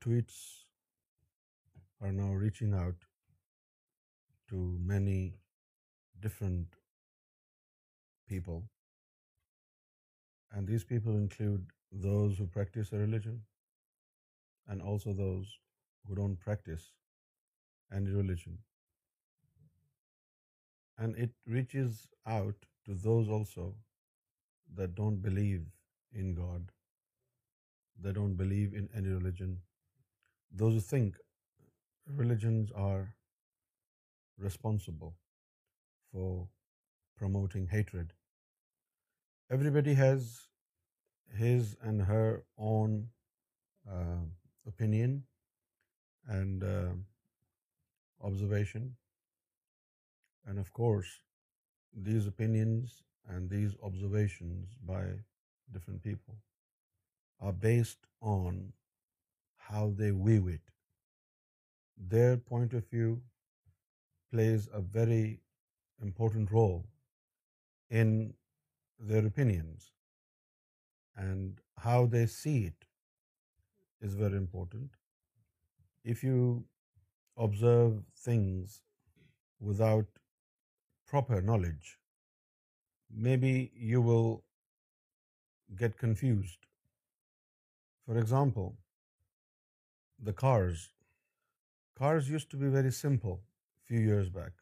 Tweets per now many different people these people include those who practice religion and reaches out to those is also don't believe in god They don't believe in any religion. Those who think religions are responsible for promoting hatred. Everybody has his and her own um, opinion and um, observation, and of course these opinions and these observations by different people are based on how they view it. Their point of view plays a very important role in their opinions, and how they see it is very important. If you observe things without proper knowledge, maybe you will get confused for example, the cars. Cars used to be very simple a few years back.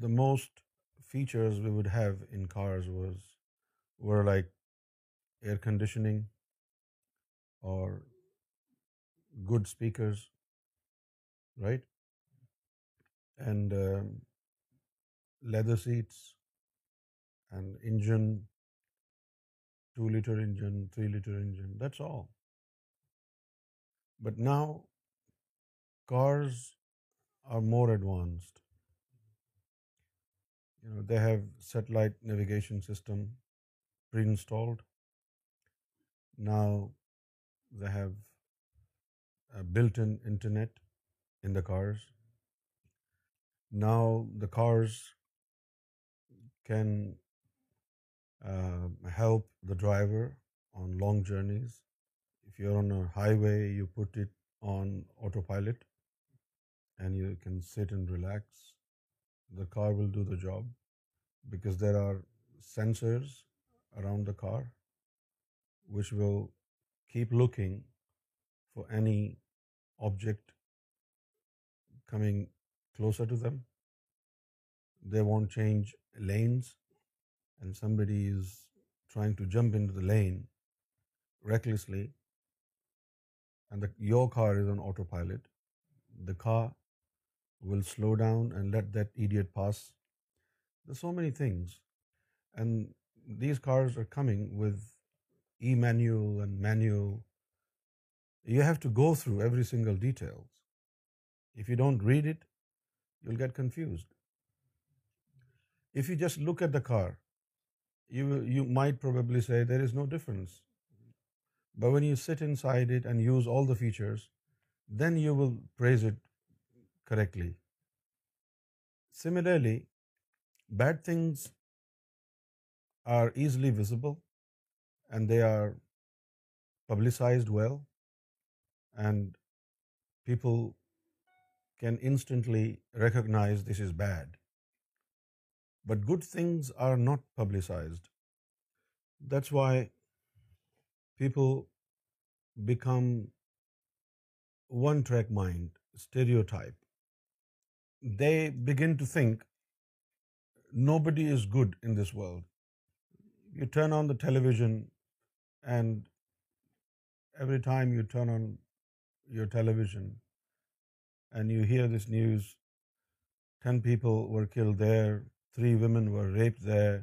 The most features we would have in cars were like air conditioning or good speakers, right? And um, leather seats and engine 2-liter engine, 3-liter engine, that's all. But now cars are more advanced. You know, they have satellite navigation system pre-installed. Now they have a built-in internet in the cars. Now the cars can um, help the driver on long journeys. If you're on a highway, you put it on autopilot and you can sit and relax. The car will do the job because there are sensors around the car which will keep looking for any object coming closer to them. They won't change lanes and somebody is trying to jump into the lane recklessly, and your car is on autopilot, the car will slow down and let that idiot pass. There's so many things. And these cars are coming with e-manual and manual. You have to go through every single detail. If you don't read it, you'll get confused. If you just look at the car you might probably say there is no difference. But when you sit inside it and use all the features, then you will praise it correctly. Similarly, bad things are easily visible and they are publicized well, and people can instantly recognize this is bad. But good things are not publicized. That's why people become one-track mind, stereotype. They begin to think nobody is good in this world. You turn on the television, and every time you turn on your television and you hear this news, 10 people were killed there, 3 women were raped there,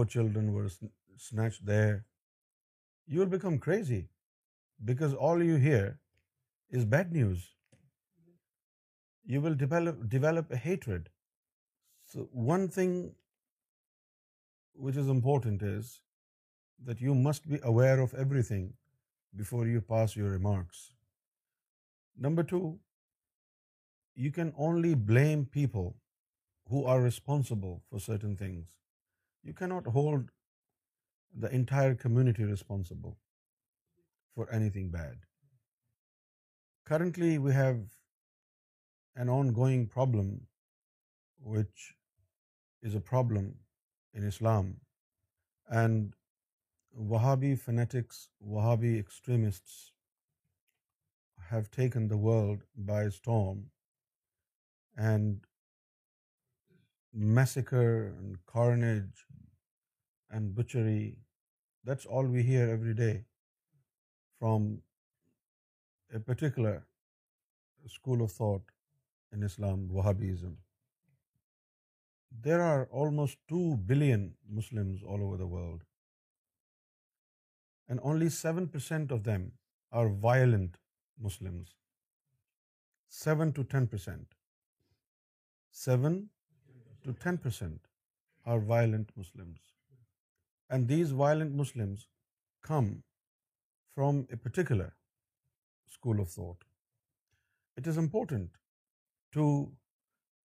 4 children were snatched there. You'll become crazy because all you hear is bad news. You will develop a hatred. So one thing which is important is that you must be aware of everything before you pass your remarks. Number 2, you can only blame people who are responsible for certain things. You cannot hold the entire community responsible for anything bad. Currently, we have an ongoing problem, which is a problem in Islam, and Wahhabi fanatics, Wahhabi extremists have taken the world by storm, and massacre and carnage and butchery. That's all we hear every day from a particular school of thought in Islam, Wahhabism. There are almost 2 billion Muslims all over the world, and only 7% of them are violent Muslims. 7 to 10%. 7 to 10% are violent Muslims. And these violent Muslims come from a particular school of thought. It is important to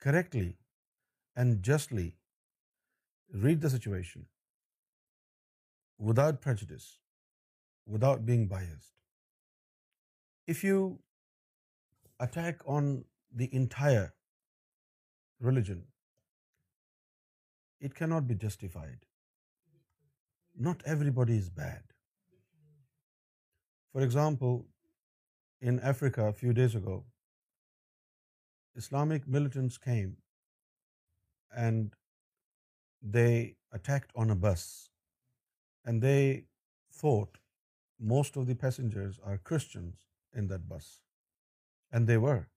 correctly and justly read the situation without prejudice, without being biased. If you attack on the entire religion it cannot be justified. Not everybody is bad. For example, in Africa a few days ago, Islamic militants came and they attacked on a bus, and they thought most of the passengers are Christians in that bus, and they were.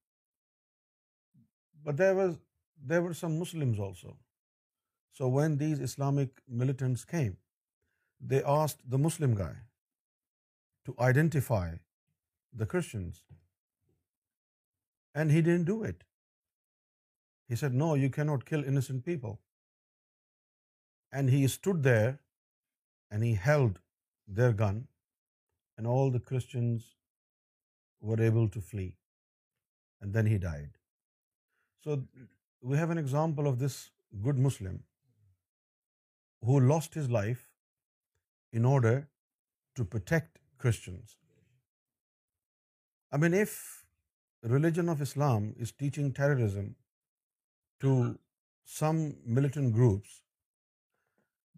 But there were some Muslims also. So when these Islamic militants came, they asked the Muslim guy to identify the Christians, and he didn't do it. He said, no, you cannot kill innocent people. And he stood there and he held their gun, and all the Christians were able to flee, and then he died. So we have an example of this good Muslim who lost his life in order to protect Christians. I mean, if religion of Islam is teaching terrorism to some militant groups,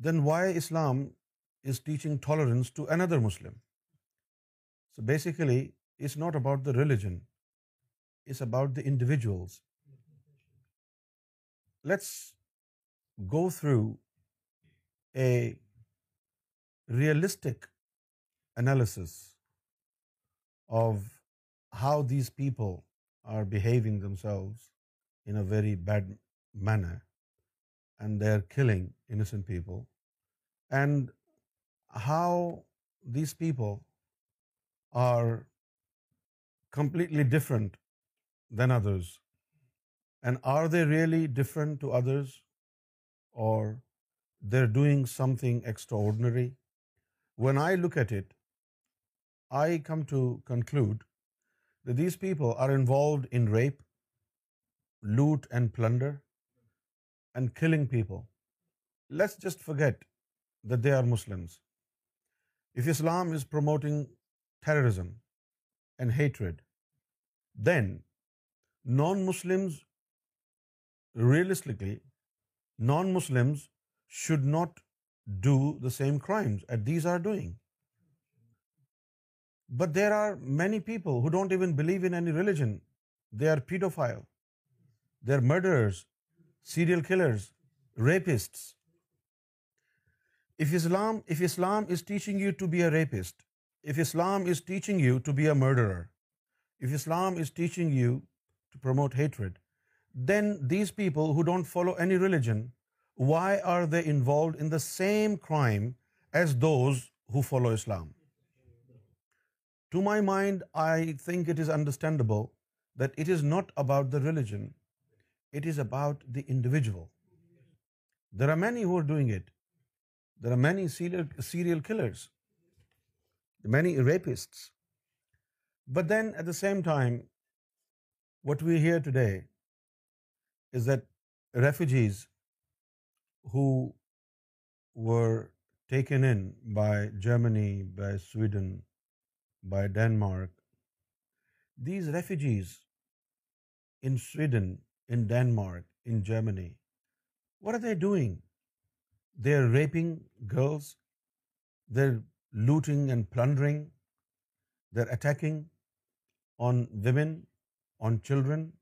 then why Islam is teaching tolerance to another Muslim? So basically, it's not about the religion. It's about the individuals. Let's go through a realistic analysis of how these people are behaving themselves in a very bad manner, and they are killing innocent people, and how these people are completely different than others, and are they really different to others, or they're doing something extraordinary. When I look at it, I come to conclude that these people are involved in rape, loot and plunder, and killing people. Let's just forget that they are Muslims. If Islam is promoting terrorism and hatred, then non-Muslims, realistically, non-Muslims should not do the same crimes that these are doing. But there are many people who don't even believe in any religion. They are pedophile. They are murderers, serial killers, rapists. If Islam is teaching you to be a rapist, if Islam is teaching you to be a murderer, if Islam is teaching you to promote hatred, then these people who don't follow any religion why are they involved in the same crime as those who follow Islam? To my mind, I think it is understandable that it is not about the religion, it is about the individual. There are many who are doing it. There are many serial killers, many rapists. But then at the same time, what we hear today is that refugees who were taken in by Germany, by Sweden, by Denmark. These refugees in Sweden, in Denmark, in Germany, what are they doing? They're raping girls, they're looting and plundering, they're attacking on women, on children.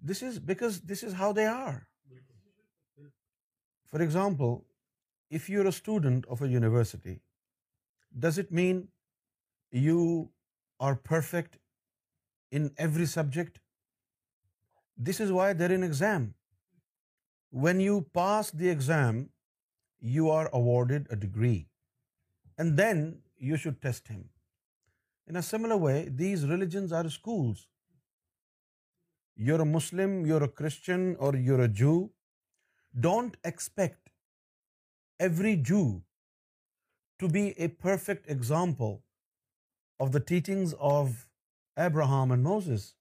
This is because this is how they are. For example, if you're a student of a university, does it mean you are perfect in every subject? This is why they're in exam. When you pass the exam, you are awarded a degree, and then you should test him. In a similar way, these religions are schools. You're a Muslim, you're a Christian, or you're a Jew, don't expect every Jew to be a perfect example of the teachings of Abraham and Moses.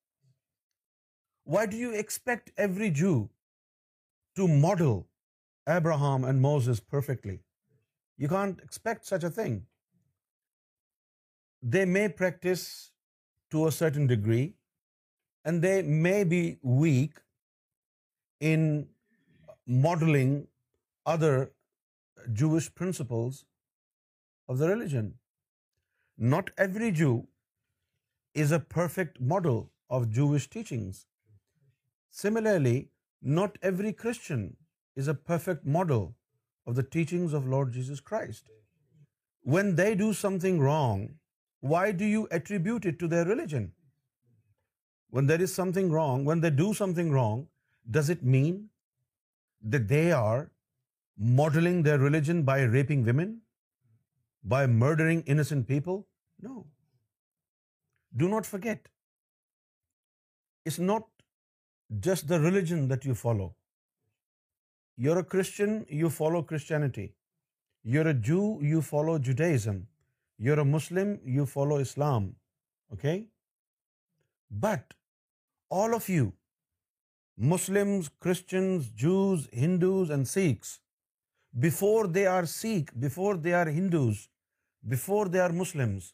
Why do you expect every Jew to model Abraham and Moses perfectly? You can't expect such a thing. They may practice to a certain degree, and they may be weak in modeling other Jewish principles of the religion. Not every Jew is a perfect model of Jewish teachings. Similarly, not every Christian is a perfect model of the teachings of Lord Jesus Christ. When they do something wrong, why do you attribute it to their religion? When there is something wrong, when they do something wrong, does it mean that they are modeling their religion by raping women, by murdering innocent people? No. Do not forget, it's not just the religion that you follow. You're a Christian, you follow Christianity. You're a Jew, you follow Judaism. You're a Muslim, you follow Islam. Okay? But all of you Muslims, Christians, Jews, Hindus, and Sikhs, before they are Sikh, before they are Hindus, before they are Muslims,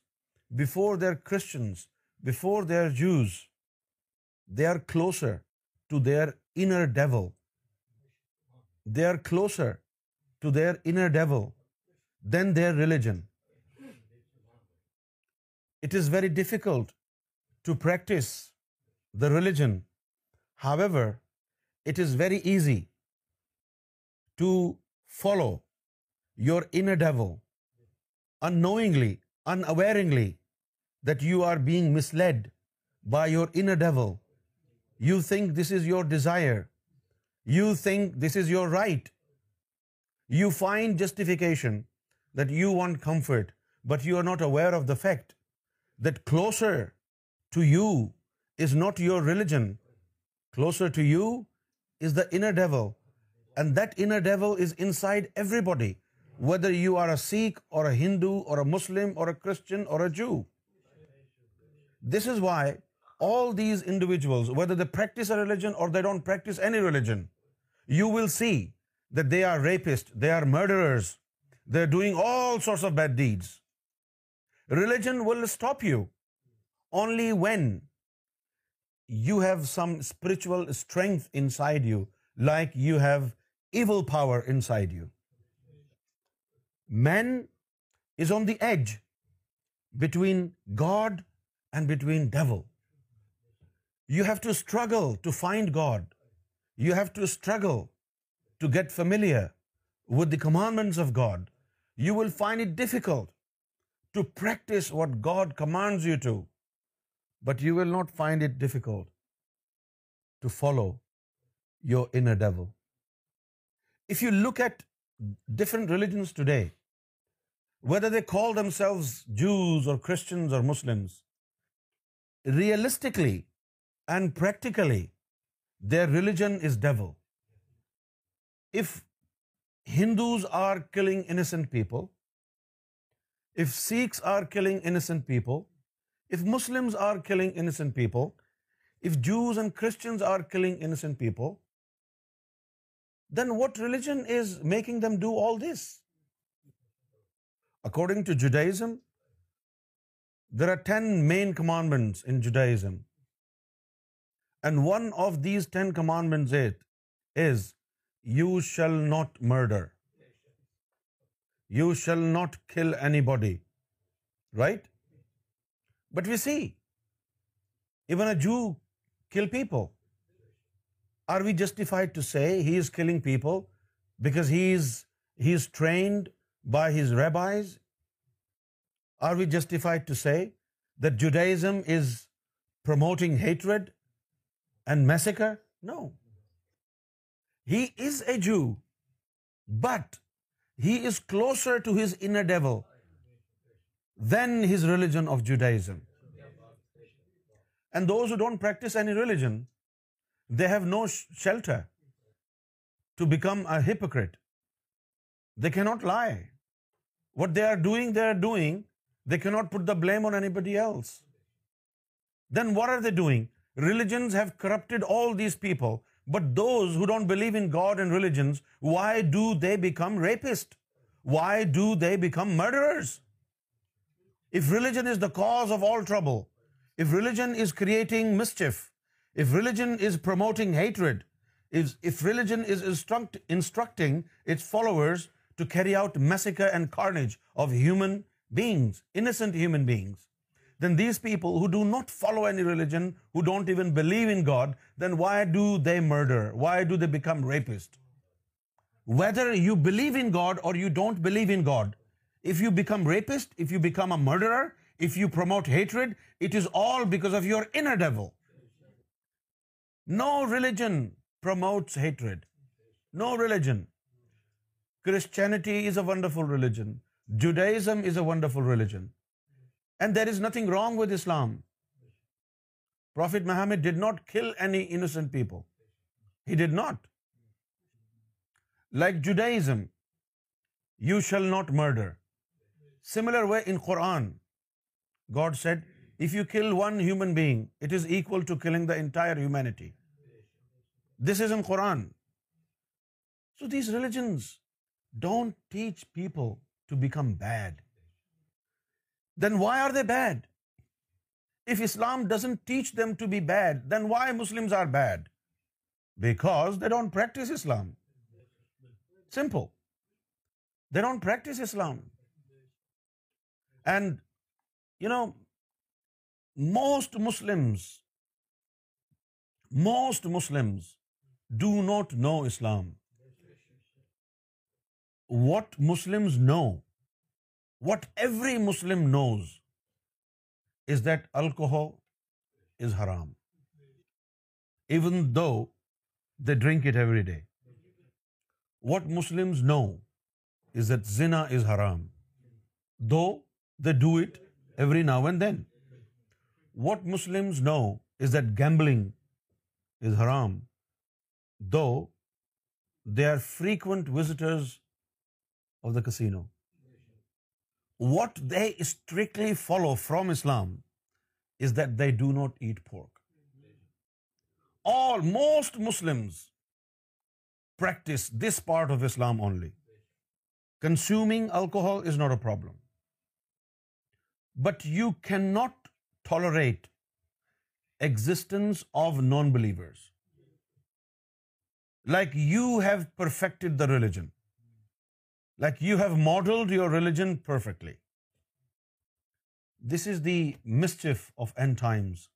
before they are Christians, before they are Jews, they are closer to their inner devil. They are closer to their inner devil than their religion. It is very difficult to practice the religion However, it is very easy to follow your inner devil unknowingly, unawareingly, that you are being misled by your inner devil. You think this is your desire. You think this is your right. You find justification that you want comfort, but you are not aware of the fact that closer to you is not your religion, Closer to you is the inner devil, and that inner devil is inside everybody, whether you are a Sikh or a Hindu or a Muslim or a Christian or a Jew. This is why all these individuals, whether they practice a religion or they don't practice any religion, you will see that they are rapists, they are murderers, they're doing all sorts of bad deeds. Religion will stop you only when you have some spiritual strength inside you, like you have evil power inside you. Man is on the edge between God and between devil. You have to struggle to find God. You have to struggle to get familiar with the commandments of God. You will find it difficult to practice what God commands you to. But you will not find it difficult to follow your inner devil. If you look at different religions today, whether they call themselves Jews or Christians or Muslims, realistically and practically, their religion is devil. If Hindus are killing innocent people, if Sikhs are killing innocent people, if Muslims are killing innocent people, if Jews and Christians are killing innocent people, then what religion is making them do all this? According to Judaism, there are 10 main commandments in Judaism. And one of these 10 commandments is, you shall not murder. You shall not kill anybody. Right? But we see, even a Jew kill people. Are we justified to say he is killing people because he is trained by his rabbis? Are we justified to say that Judaism is promoting hatred and massacre? No. He is a Jew, but he is closer to his inner devil than his religion of Judaism. And those who don't practice any religion, they have no shelter to become a hypocrite. They cannot lie. What they are doing, they cannot put the blame on anybody else. Then what are they doing? Religions have corrupted all these people, but those who don't believe in God and religions, why do they become rapists? Why do they become murderers? If religion is the cause of all trouble, if religion is creating mischief, if religion is promoting hatred, if religion is instructing its followers to carry out massacre and carnage of human beings, innocent human beings, then these people who do not follow any religion, who don't even believe in God, then why do they murder? Why do they become rapists? Whether you believe in God or you don't believe in God, if you become rapist, if you become a murderer, if you promote hatred, it is all because of your inner devil. No religion promotes hatred. No religion. Christianity is a wonderful religion. Judaism is a wonderful religion. And there is nothing wrong with Islam. Prophet Muhammad did not kill any innocent people. He did not. Like Judaism, you shall not murder. Similar way in Quran, God said, if you kill one human being, it is equal to killing the entire humanity. This is in Quran. So these religions don't teach people to become bad. Then why are they bad? If Islam doesn't teach them to be bad, then why Muslims are bad? Because they don't practice Islam. Simple. They don't practice Islam. And, most Muslims do not know Islam. What Muslims know, what every Muslim knows, is that alcohol is haram, even though they drink it every day. What Muslims know is that zina is haram, though they do it every now and then. What Muslims know is that gambling is haram, though they are frequent visitors of the casino. What they strictly follow from Islam is that they do not eat pork. Most Muslims practice this part of Islam only. Consuming alcohol is not a problem. But you cannot tolerate existence of non-believers. Like you have perfected the religion. Like you have modeled your religion perfectly. This is the mischief of end times.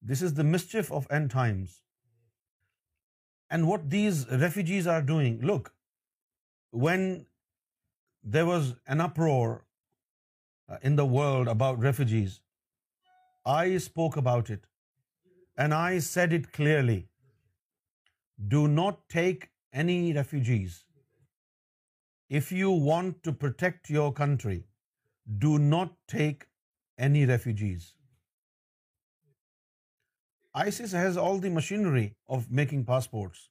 This is the mischief of end times. And what these refugees are doing, look, when there was an uproar uh, in the world about refugees. I spoke about it, and I said it clearly. Do not take any refugees. If you want to protect your country, do not take any refugees. ISIS has all the machinery of making passports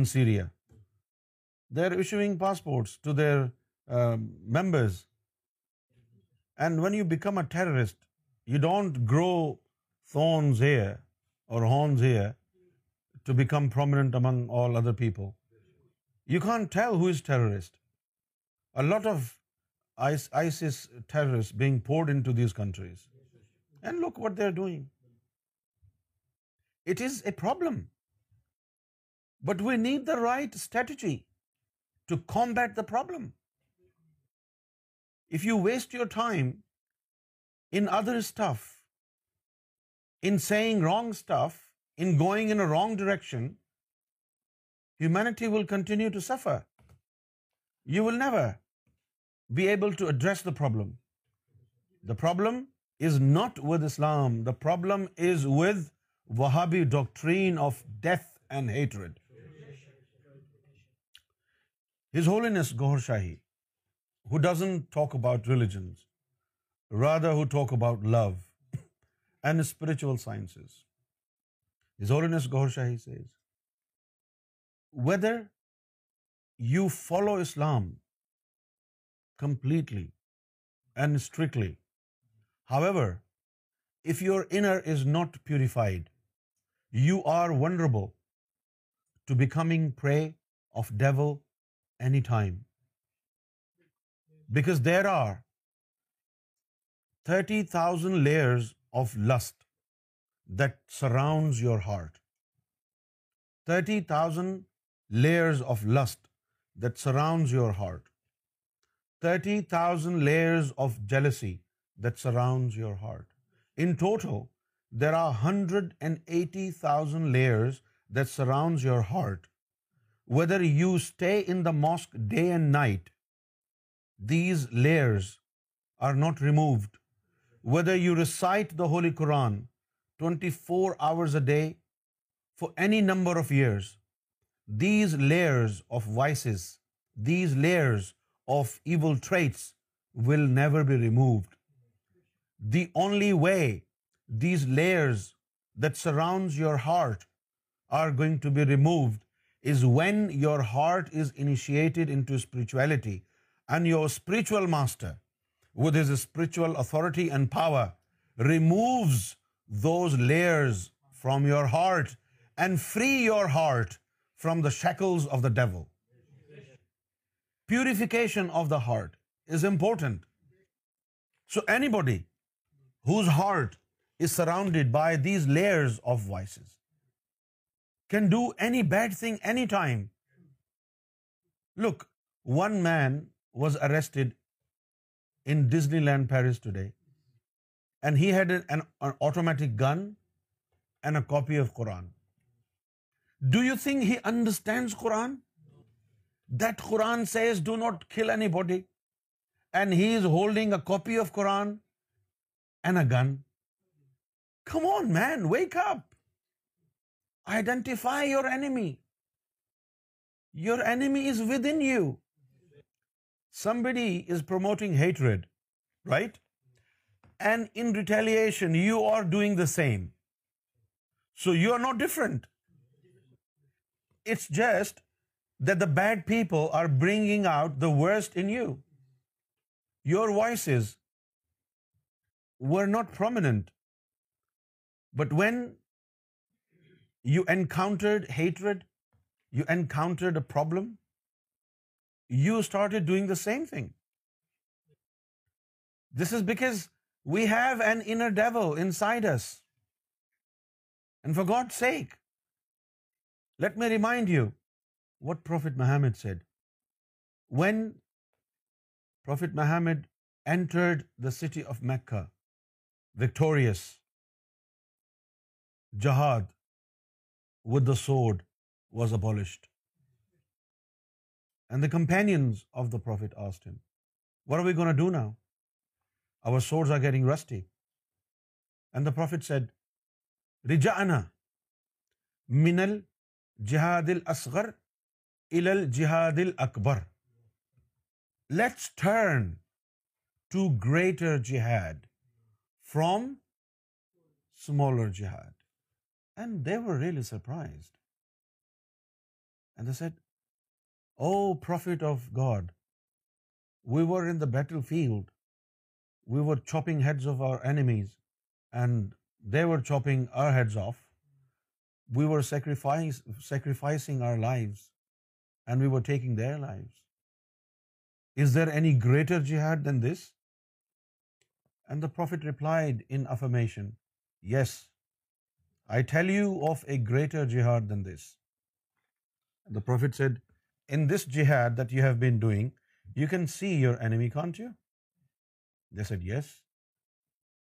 in Syria. They're issuing passports to their uh, members and when you become a terrorist, you don't grow thorns here or horns here to become prominent among all other people. You can't tell who is terrorist. A lot of ISIS terrorists being poured into these countries. And look what they're doing. It is a problem. But we need the right strategy to combat the problem. If you waste your time in other stuff, in saying wrong stuff, in going in a wrong direction, humanity will continue to suffer. You will never be able to address the problem. The problem is not with Islam. The problem is with Wahhabi doctrine of death and hatred. His Holiness Ghor Shahi who doesn't talk about religions, rather who talk about love and spiritual sciences. His Holiness Gaur Shahi says, whether you follow Islam completely and strictly, however, if your inner is not purified, you are vulnerable to becoming prey of devil anytime. Because there are 30,000 layers of lust that surrounds your heart. 30,000 layers of lust that surrounds your heart. 30,000 layers of jealousy that surrounds your heart. In total, there are 180,000 layers that surrounds your heart. Whether you stay in the mosque day and night these layers are not removed, whether you recite the Holy Quran 24 hours a day for any number of years, these layers of vices, these layers of evil traits will never be removed. The only way these layers that surrounds your heart are going to be removed is when your heart is initiated into spirituality, and your spiritual master, with his spiritual authority and power, removes those layers from your heart and free your heart from the shackles of the devil. Purification of the heart is important. So anybody whose heart is surrounded by these layers of vices can do any bad thing anytime. Look, one man was arrested in Disneyland Paris today, and he had an automatic gun and a copy of Quran. Do you think he understands Quran? That Quran says do not kill anybody, and he is holding a copy of Quran and a gun. Come on, man, wake up. Identify your enemy. Your enemy is within you somebody is promoting hatred, right? And in retaliation, you are doing the same. So you are not different. It's just that the bad people are bringing out the worst in you. Your voices were not prominent. But when you encountered hatred, you encountered a problem, you started doing the same thing. This is because we have an inner devil inside us. And for God's sake, let me remind you what Prophet Muhammad said. When Prophet Muhammad entered the city of Mecca, victorious, jihad with the sword was abolished. منل جہاد and they were really set O oh, prophet of God, we were in the battlefield. We were chopping heads of our enemies and they were chopping our heads off. We were sacrificing our lives and we were taking their lives. Is there any greater jihad than this? And the Prophet replied in affirmation, yes, I tell you of a greater jihad than this. And the Prophet said, in this jihad that you have been doing, you can see your enemy, can't you? They said, yes.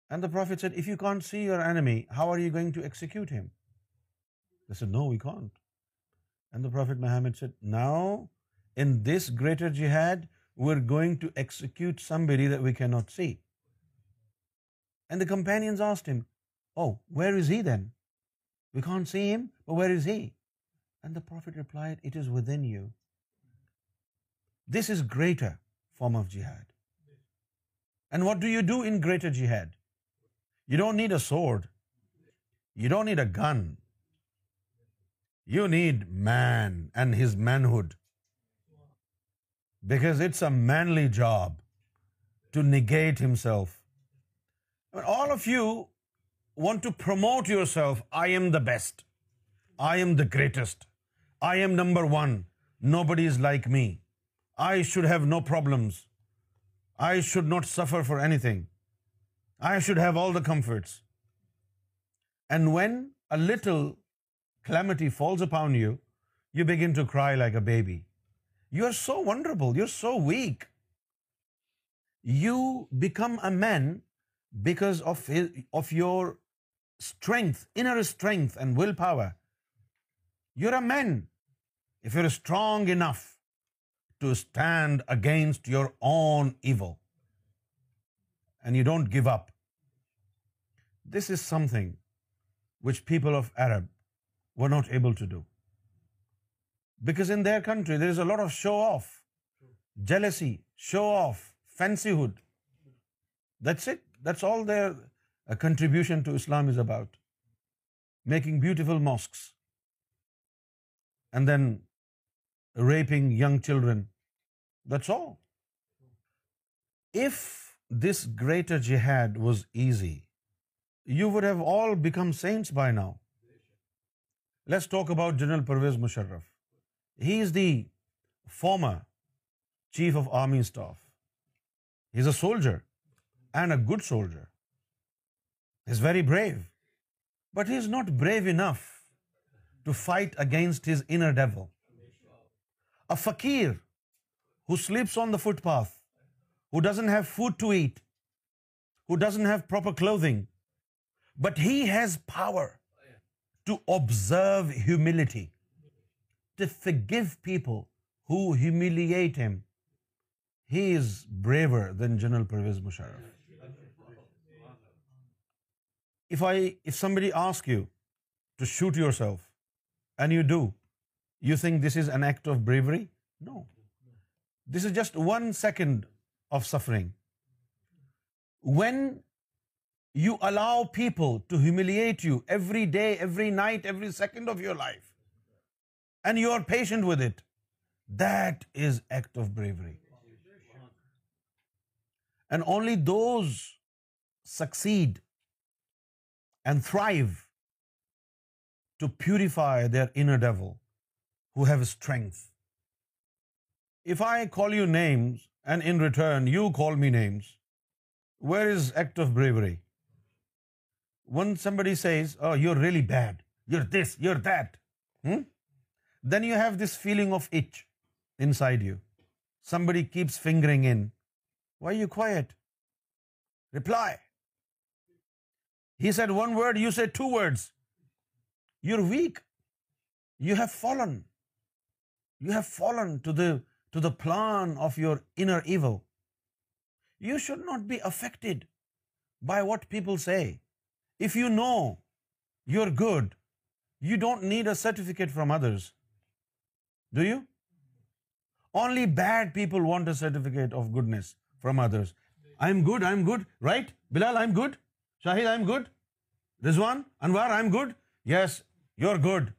And the Prophet said, if you can't see your enemy, how are you going to execute him? They said, no, we can't. And the Prophet Muhammad said, now in this greater jihad, we're going to execute somebody that we cannot see. And the companions asked him, oh, where is he then? We can't see him, but where is he? And the Prophet replied, it is within you. This is greater form of jihad. And what do you do in greater jihad? You don't need a sword. You don't need a gun. You need man and his manhood. Because it's a manly job to negate himself. All of you want to promote yourself. I am the best. I am the greatest. I am number one. Nobody is like me. I should have no problems. I should not suffer for anything. I should have all the comforts. And when a little calamity falls upon you, you begin to cry like a baby. You are so vulnerable. You're so weak. You become a man because of your strength, inner strength and willpower. You're a man if you're strong enough to stand against your own evil, and you don't give up. This is something which people of Arab were not able to do. Because in their country, there is a lot of show-off, jealousy, show-off, fancyhood. That's it. That's all their uh, contribution to Islam is about. Making beautiful mosques and then raping young children. That's all. If this greater jihad was easy, you would have all become saints by now. Let's talk about General Parvez Musharraf. He is the former Chief of Army Staff. He's a soldier, and a good soldier. He's very brave, but he's not brave enough to fight against his inner devil a fakir who sleeps on the footpath, who doesn't have food to eat, who doesn't have proper clothing, but he has power to observe humility, to forgive people who humiliate him. He is braver than General Pervez Musharraf. If somebody asks you to shoot yourself, and you do, you think this is an act of bravery? No. This is just 1 second of suffering. When you allow people to humiliate you every day, every night, every second of your life, and you are patient with it, that is an act of bravery. And only those succeed and thrive to purify their inner devil who have strength. If I call you names and in return you call me names, where is act of bravery? When somebody says, oh, you're really bad, you're this, you're that, hmm? then you have this feeling of itch inside you. Somebody keeps fingering in. Why are you quiet? Reply. He said one word, you say two words. You're weak. You have fallen. You have fallen to the plan of your inner evil. You should not be affected by what people say. If you know you're good, you don't need a certificate from others. Do you? Only bad people want a certificate of goodness from others. I'm good, right? Bilal, I'm good. Shahid, I'm good. Rizwan, Anwar, I'm good. Yes, you're good.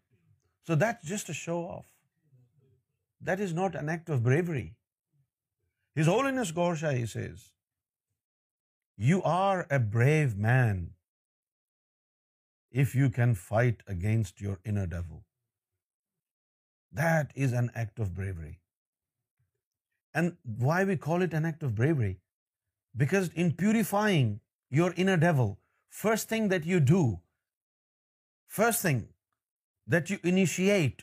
So that's just a show off. That is not an act of bravery. His Holiness Gorshahi says, you are a brave man if you can fight against your inner devil. That is an act of bravery. And why we call it an act of bravery? Because in purifying your inner devil, first thing that you do, first thing that you initiate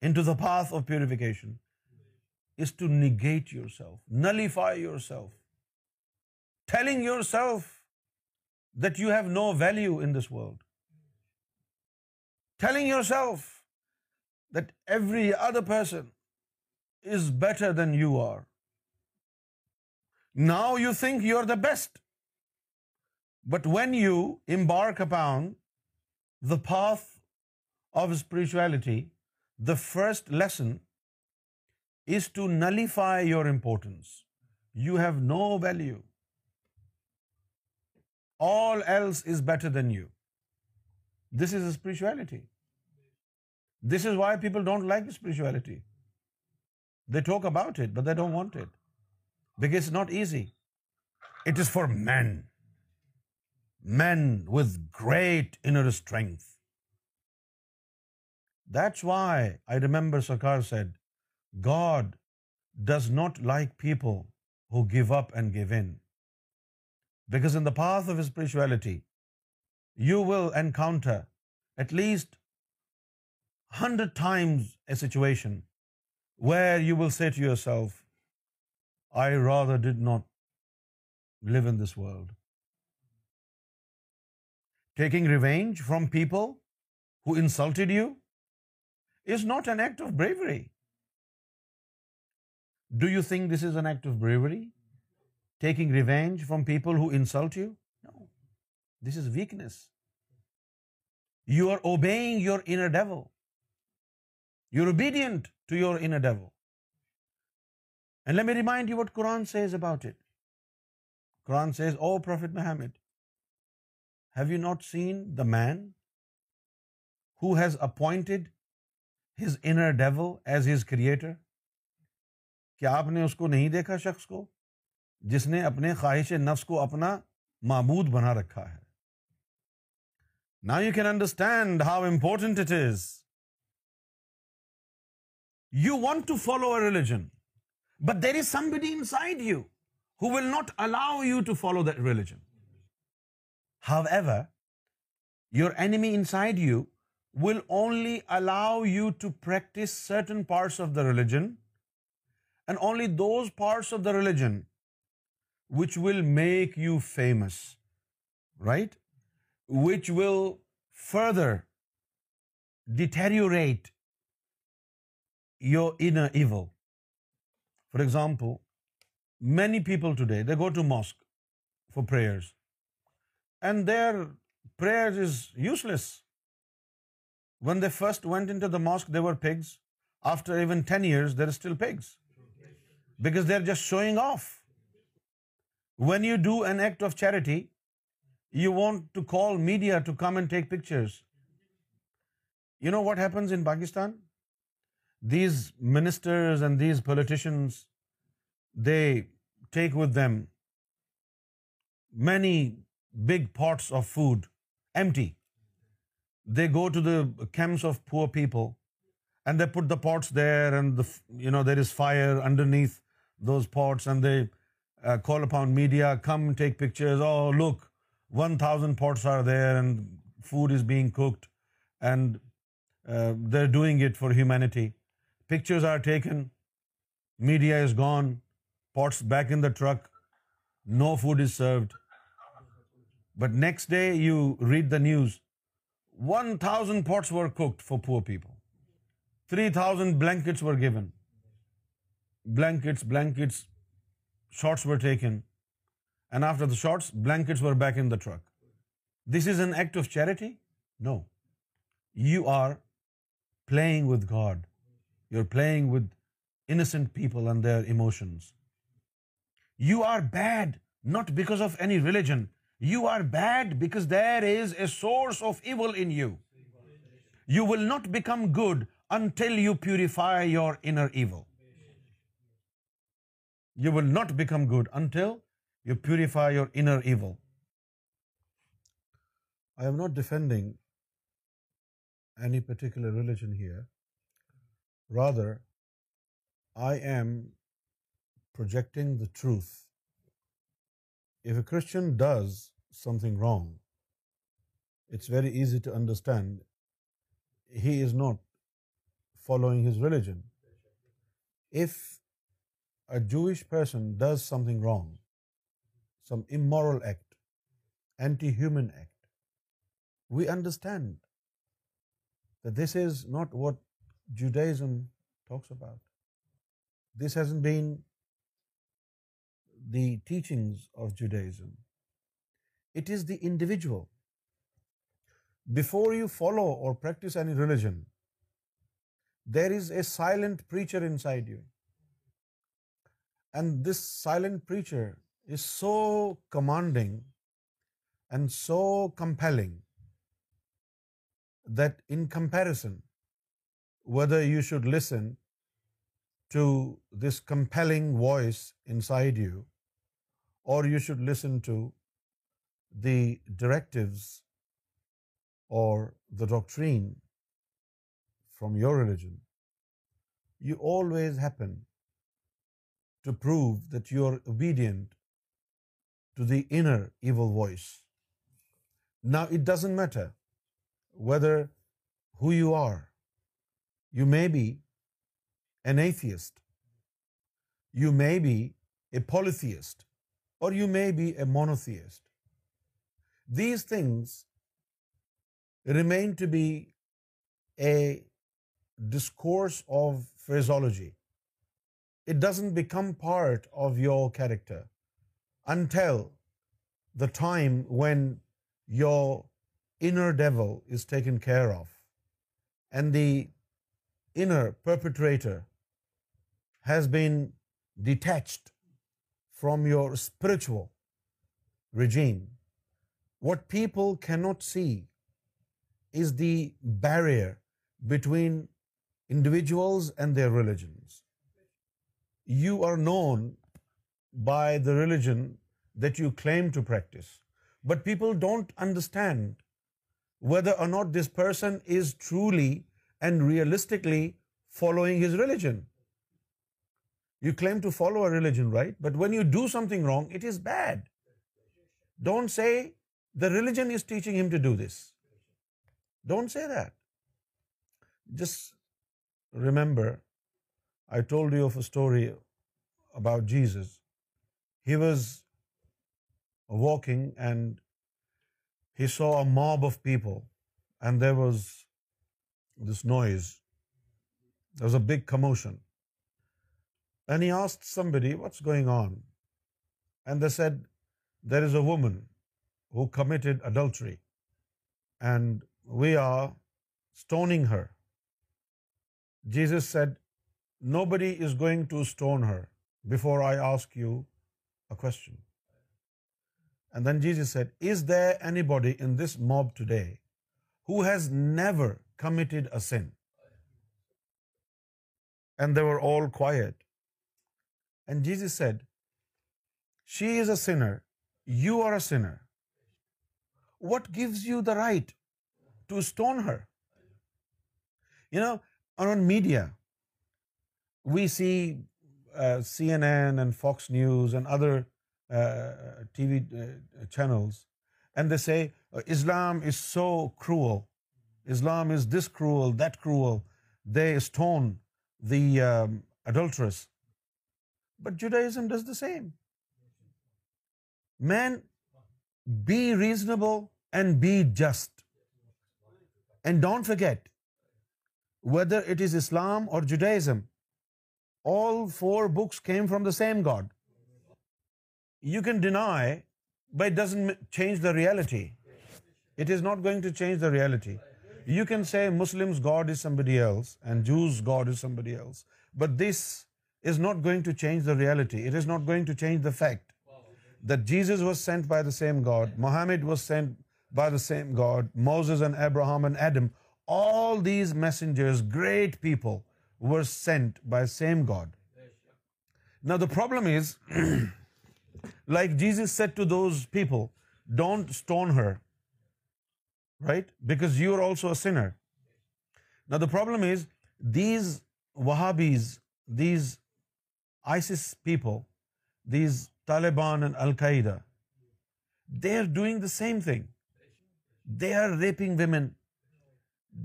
into the path of purification is to negate yourself, nullify yourself, telling yourself that you have no value in this world, telling yourself that every other person is better than you are. Now you think you're the best. But when you embark upon the path of spirituality, the first lesson is to nullify your importance. You have no value. All else is better than you. This is spirituality. This is why people don't like spirituality. They talk about it, but they don't want it. Because it's not easy. It is for men. Men with great inner strength. That's why I remember Sarkar said, God does not like people who give up and give in. Because in the path of spirituality, you will encounter at least 100 times a situation where you will say to yourself, I rather did not live in this world. Taking revenge from people who insulted you, is not an act of bravery. Do you think this is an act of bravery? Taking revenge from people who insult you? No. This is weakness. You are obeying your inner devil. You're obedient to your inner devil. And let me remind you what Quran says about it. Quran says, O Prophet Muhammad, have you not seen the man who has appointed his his inner devil as creator کیا آپ نے اس کو نہیں دیکھا شخص کو جس نے اپنے خواہش نفس کو اپنا معبود بنا رکھا ہے نا you can understand how important it is you want to follow a religion but there is somebody inside you who will not allow you to follow religion however your enemy inside you will only allow you to practice certain parts of the religion, and only those parts of the religion which will make you famous, right? Which will further deteriorate your inner evil. For example, many people today, they go to mosque for prayers, and their prayers is useless. When they first went into the mosque, there were pigs. After even 10 years, there are still pigs. Because they're just showing off. When you do an act of charity, you want to call media to come and take pictures. You know what happens in Pakistan? These ministers and these politicians, they take with them many big pots of food, empty. They go to the camps of poor people and they put the pots there, and there is fire underneath those pots, and they uh, call upon media, come take pictures. Oh, look, 1,000 pots are there and food is being cooked, and uh, they're doing it for humanity. Pictures are taken, media is gone, pots back in the truck, no food is served. But next day you read the news 1,000 pots were cooked for poor people. 3,000 blankets were given. Blankets, shots were taken. And after the shots, blankets were back in the truck. This is an act of charity? No. You are playing with God. You're playing with innocent people and their emotions. You are bad, not because of any religion, you are bad because there is a source of evil in you. You will not become good until you purify your inner evil. You will not become good until you purify your inner evil. I am not defending any particular religion here. Rather, I am projecting the truth if a Christian does something wrong, it's very easy to understand he is not following his religion. If a Jewish person does something wrong, some immoral act, anti-human act, we understand that this is not what Judaism talks about. This hasn't been the teachings of Judaism. It is the individual. Before you follow or practice any religion, there is a silent preacher inside you. And this silent preacher is so commanding and so compelling that in comparison, whether you should listen to this compelling voice inside you or you should listen to the directives or the doctrine from your religion, you always happen to prove that you are obedient to the inner evil voice. Now, it doesn't matter whether who you are. You may be an atheist. You may be a polytheist or you may be a monotheist. These things remain to be a discourse of phraseology. It doesn't become part of your character until the time when your inner devil is taken care of and the inner perpetrator has been detached from your spiritual regime. What people cannot see is the barrier between individuals and their religions. You are known by the religion that you claim to practice, but people don't understand whether or not this person is truly and realistically following his religion. You claim to follow a religion, right? But when you do something wrong, it is bad. Don't say, the religion is teaching him to do this. Don't say that. Just remember, I told you of a story about Jesus. He was walking and he saw a mob of people, and there was this noise. There was a big commotion. And he asked somebody, what's going on? And they said, there is a woman who committed adultery and we are stoning her. Jesus said, nobody is going to stone her before I ask you a question. And then Jesus said, is there anybody in this mob today who has never committed a sin? And they were all quiet. And Jesus said, she is a sinner. You are a sinner. What gives you the right to stone her? You know, on media, we see uh, CNN and Fox News and other uh, TV uh, channels, and they say, Islam is so cruel. Islam is this cruel, that cruel. They stone the um, adulteress. But Judaism does the same. Man, be reasonable and be just. And don't forget, whether it is Islam or Judaism, all four books came from the same God. You can deny, but it doesn't change the reality. It is not going to change the reality. You can say Muslims' God is somebody else and Jews' God is somebody else. But this is not going to change the reality. It is not going to change the fact that Jesus was sent by the same God, Muhammad was sent by the same God, Moses and Abraham and Adam, all these messengers, great people, were sent by the same God. Now the problem is, like Jesus said to those people, don't stone her, right? Because you are also a sinner. Now the problem is, these Wahhabis, these they doing the same thing they are raping women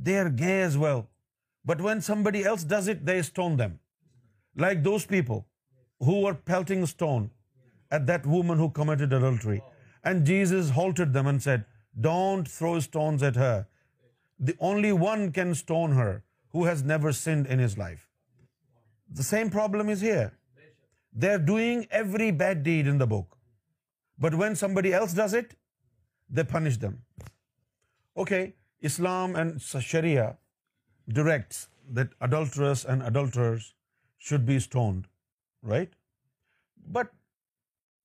they are as well but when it they stone them like those adultery and jeez is one can stone sand life same problem They're doing every bad deed in the book. But when somebody else does it, they punish them. Okay, Islam and Sharia directs that adulteress and adulterers should be stoned, right? But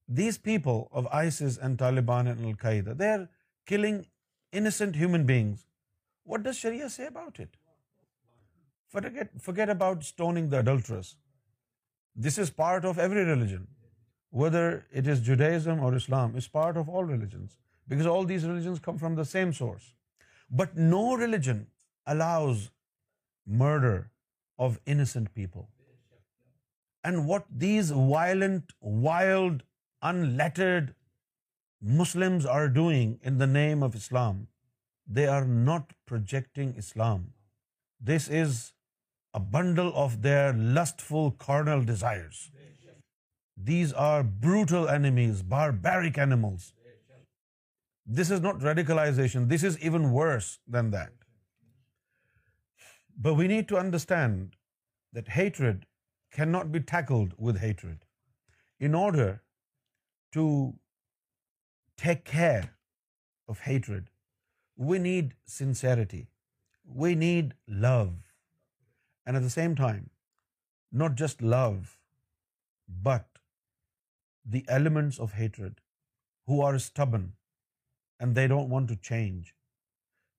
these people of ISIS and Taliban and Al-Qaeda, they're killing innocent human beings. What does Sharia say about it? Forget about stoning the adulteress. This is part of every religion, whether it is Judaism or Islam. It's part of all religions, because all these religions come from the same source. But no religion allows murder of innocent people. And what these violent, wild, unlettered Muslims are doing in the name of Islam, they are not projecting Islam. This is a bundle of their lustful carnal desires. These are brutal enemies, barbaric animals. This is not radicalization. This is even worse than that. But we need to understand that hatred cannot be tackled with hatred. In order to take care of hatred, we need sincerity. We need love. And at the same time, not just love, but the elements of hatred, who are stubborn and they don't want to change.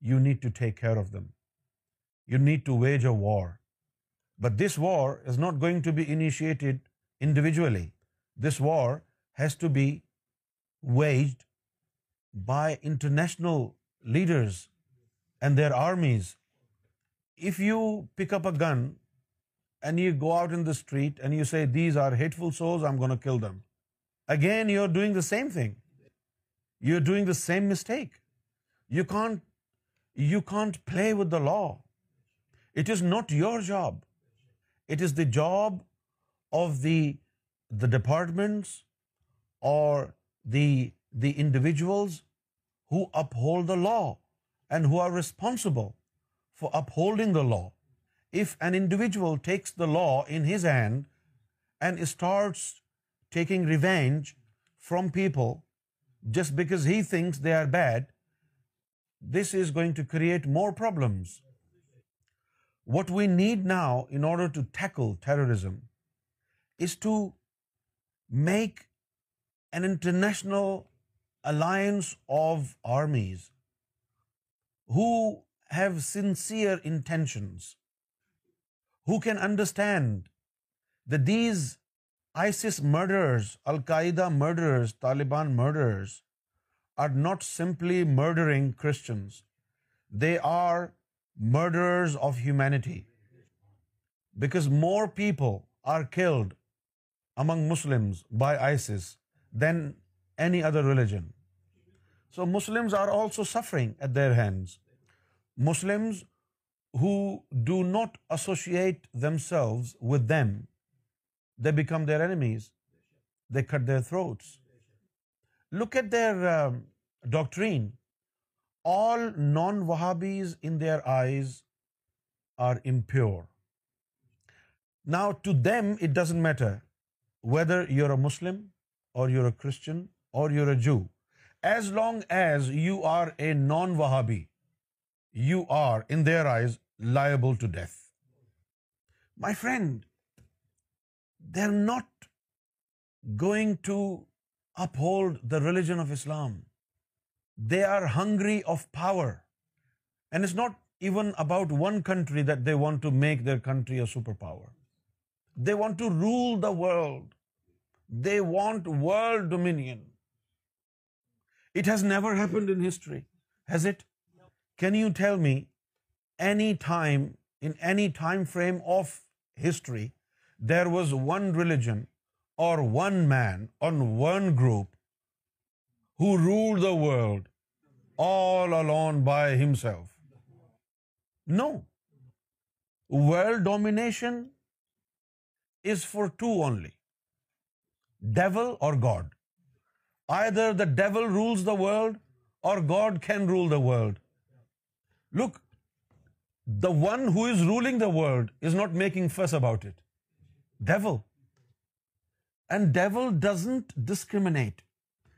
You need to take care of them. You need to wage a war. But this war is not going to be initiated individually. This war has to be waged by international leaders and their armies if you pick up a gun and you go out in the street and you say, these are hateful souls, I'm going to kill them. Again, you're doing the same thing. You're doing the same mistake. You can't play with the law. It is not your job. It is the job of the departments or the individuals who uphold the law and who are responsible for upholding the law. If an individual takes the law in his hand and starts taking revenge from people just because he thinks they are bad, this is going to create more problems. What we need now in order to tackle terrorism is to make an international alliance of armies who have sincere intentions, who can understand that these ISIS murderers, Al-Qaeda murderers, Taliban murderers are not simply murdering Christians. They are murderers of humanity. Because more people are killed among Muslims by ISIS than any other religion. So Muslims are also suffering at their hands. Muslims who do not associate themselves with them, they become their enemies. They cut their throats. Look at their um, doctrine. All non-Wahhabis in their eyes are impure. Now, to them, it doesn't matter whether you're a Muslim or you're a Christian or you're a Jew. As long as you are a non-Wahhabi, you are, in their eyes, liable to death. My friend, they're not going to uphold the religion of Islam. They are hungry of power. And it's not even about one country that they want to make their country a superpower. They want to rule the world. They want world dominion. It has never happened in history, has it? Can you tell me any time, in any time frame of history, there was one religion or one man on one group who ruled the world all alone by himself? No. World domination is for two only, devil or God. Either the devil rules the world or God can rule the world. Look, the one who is ruling the world is not making fuss about it. Devil. And devil doesn't discriminate.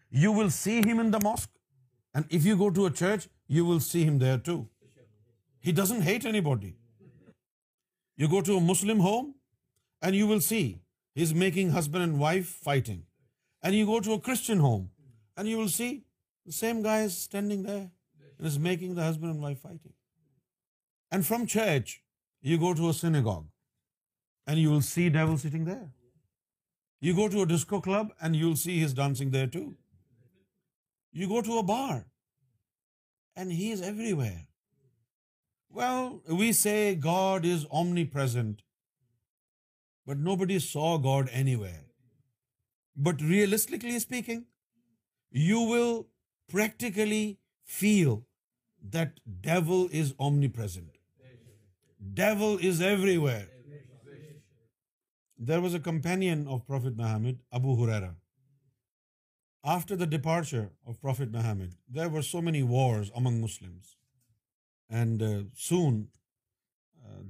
You will see him in the mosque. And if you go to a church, you will see him there too. He doesn't hate anybody. You go to a Muslim home and you will see he's making husband and wife fighting. And you go to a Christian home and you will see the same guy is standing there. It is making the husband and wife fighting. And from church, you go to a synagogue and you will see devil sitting there. You go to a disco club and you'll see he's dancing there too. You go to a bar and he is everywhere. Well, we say God is omnipresent, but nobody saw God anywhere. But realistically speaking, you will practically feel that devil devil is is omnipresent everywhere there was a companion of prophet Muhammad Abu Hurairah after the departure of prophet Muhammad there were so many wars among Muslim and soon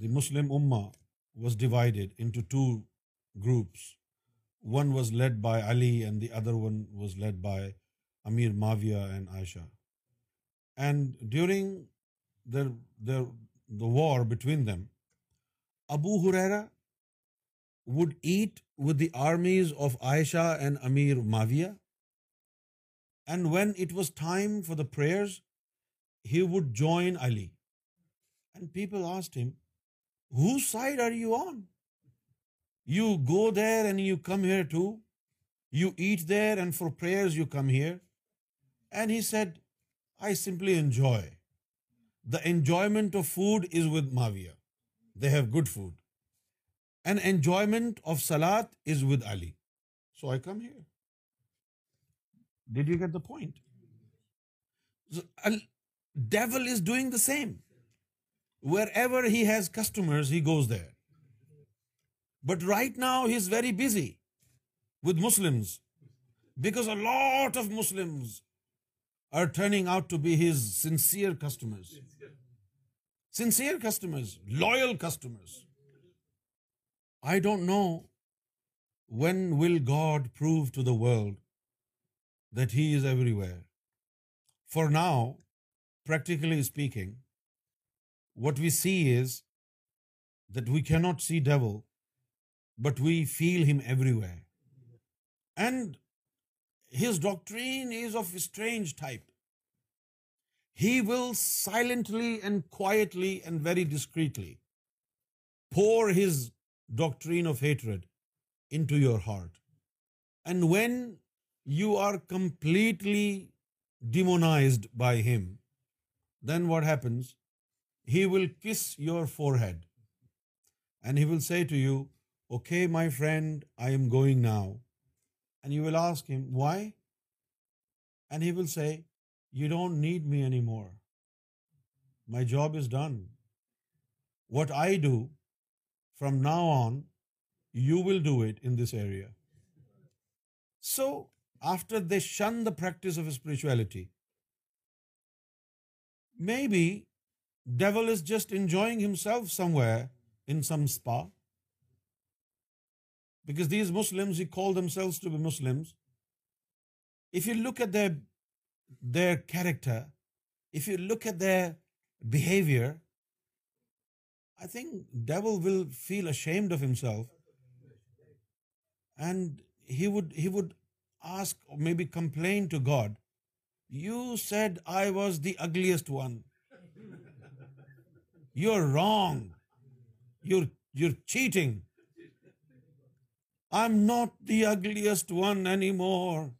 the Muslim ummah was divided into two groups one was led by Ali and the other one was led by Amir Muawiya and Aisha And during the war between them, Abu Huraira would eat with the armies of Aisha and Amir Muawiyah. And when it was time for the prayers, he would join Ali. And people asked him, whose side are you on? You go there and you come here too. You eat there and for prayers you come here. And he said, I simply enjoy. The enjoyment of food is with Muawiyah. They have good food. And enjoyment of Salat is with Ali. So I come here. Did you get the point? So, devil is doing the same. Wherever he has customers, he goes there. But right now, he's very busy with Muslims because a lot of Muslims are turning out to be his sincere customers. Sincere customers, loyal customers. I don't know when will God prove to the world that He is everywhere. For now, practically speaking, what we see is that we cannot see devil, but we feel him everywhere. And his doctrine is of a strange type. He will silently and quietly and very discreetly pour his doctrine of hatred into your heart. And when you are completely demonized by him, then what happens? He will kiss your forehead and he will say to you, okay, my friend, I am going now. And you will ask him, why? And he will say, you don't need me anymore. My job is done. What I do, from now on, you will do it in this area. So, after they shun the practice of spirituality, maybe devil is just enjoying himself somewhere in some spa. Because these Muslims, who call themselves to be Muslims, if you look at their character, if you look at their behavior, I think devil will feel ashamed of himself, and he would ask or maybe complain to God, "You said I was the ugliest one. You're wrong. You're cheating." I'm not the ugliest one anymore.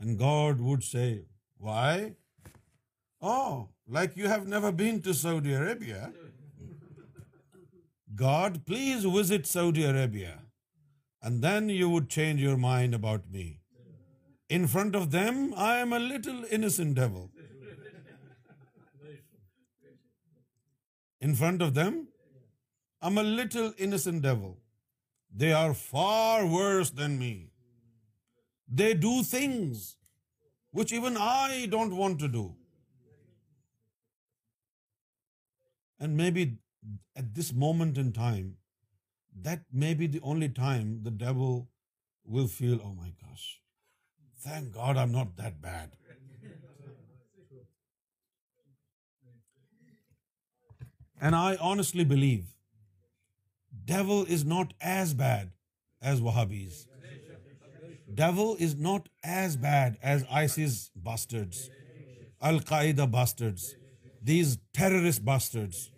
And God would say, why? Oh, like you have never been to Saudi Arabia. God, please visit Saudi Arabia. And then you would change your mind about me. In front of them, I am a little innocent devil. In front of them, I'm a little innocent devil. They are far worse than me. They do things which even I don't want to do. And maybe at this moment in time, that may be the only time the devil will feel, oh my gosh, thank God I'm not that bad. And I honestly believe devil is not as bad as Wahhabis. Devil is not as bad as ISIS bastards, Al-Qaeda bastards, these terrorist bastards.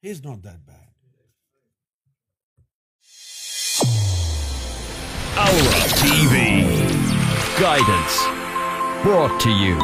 He's not that bad. Aura TV. Guidance brought to you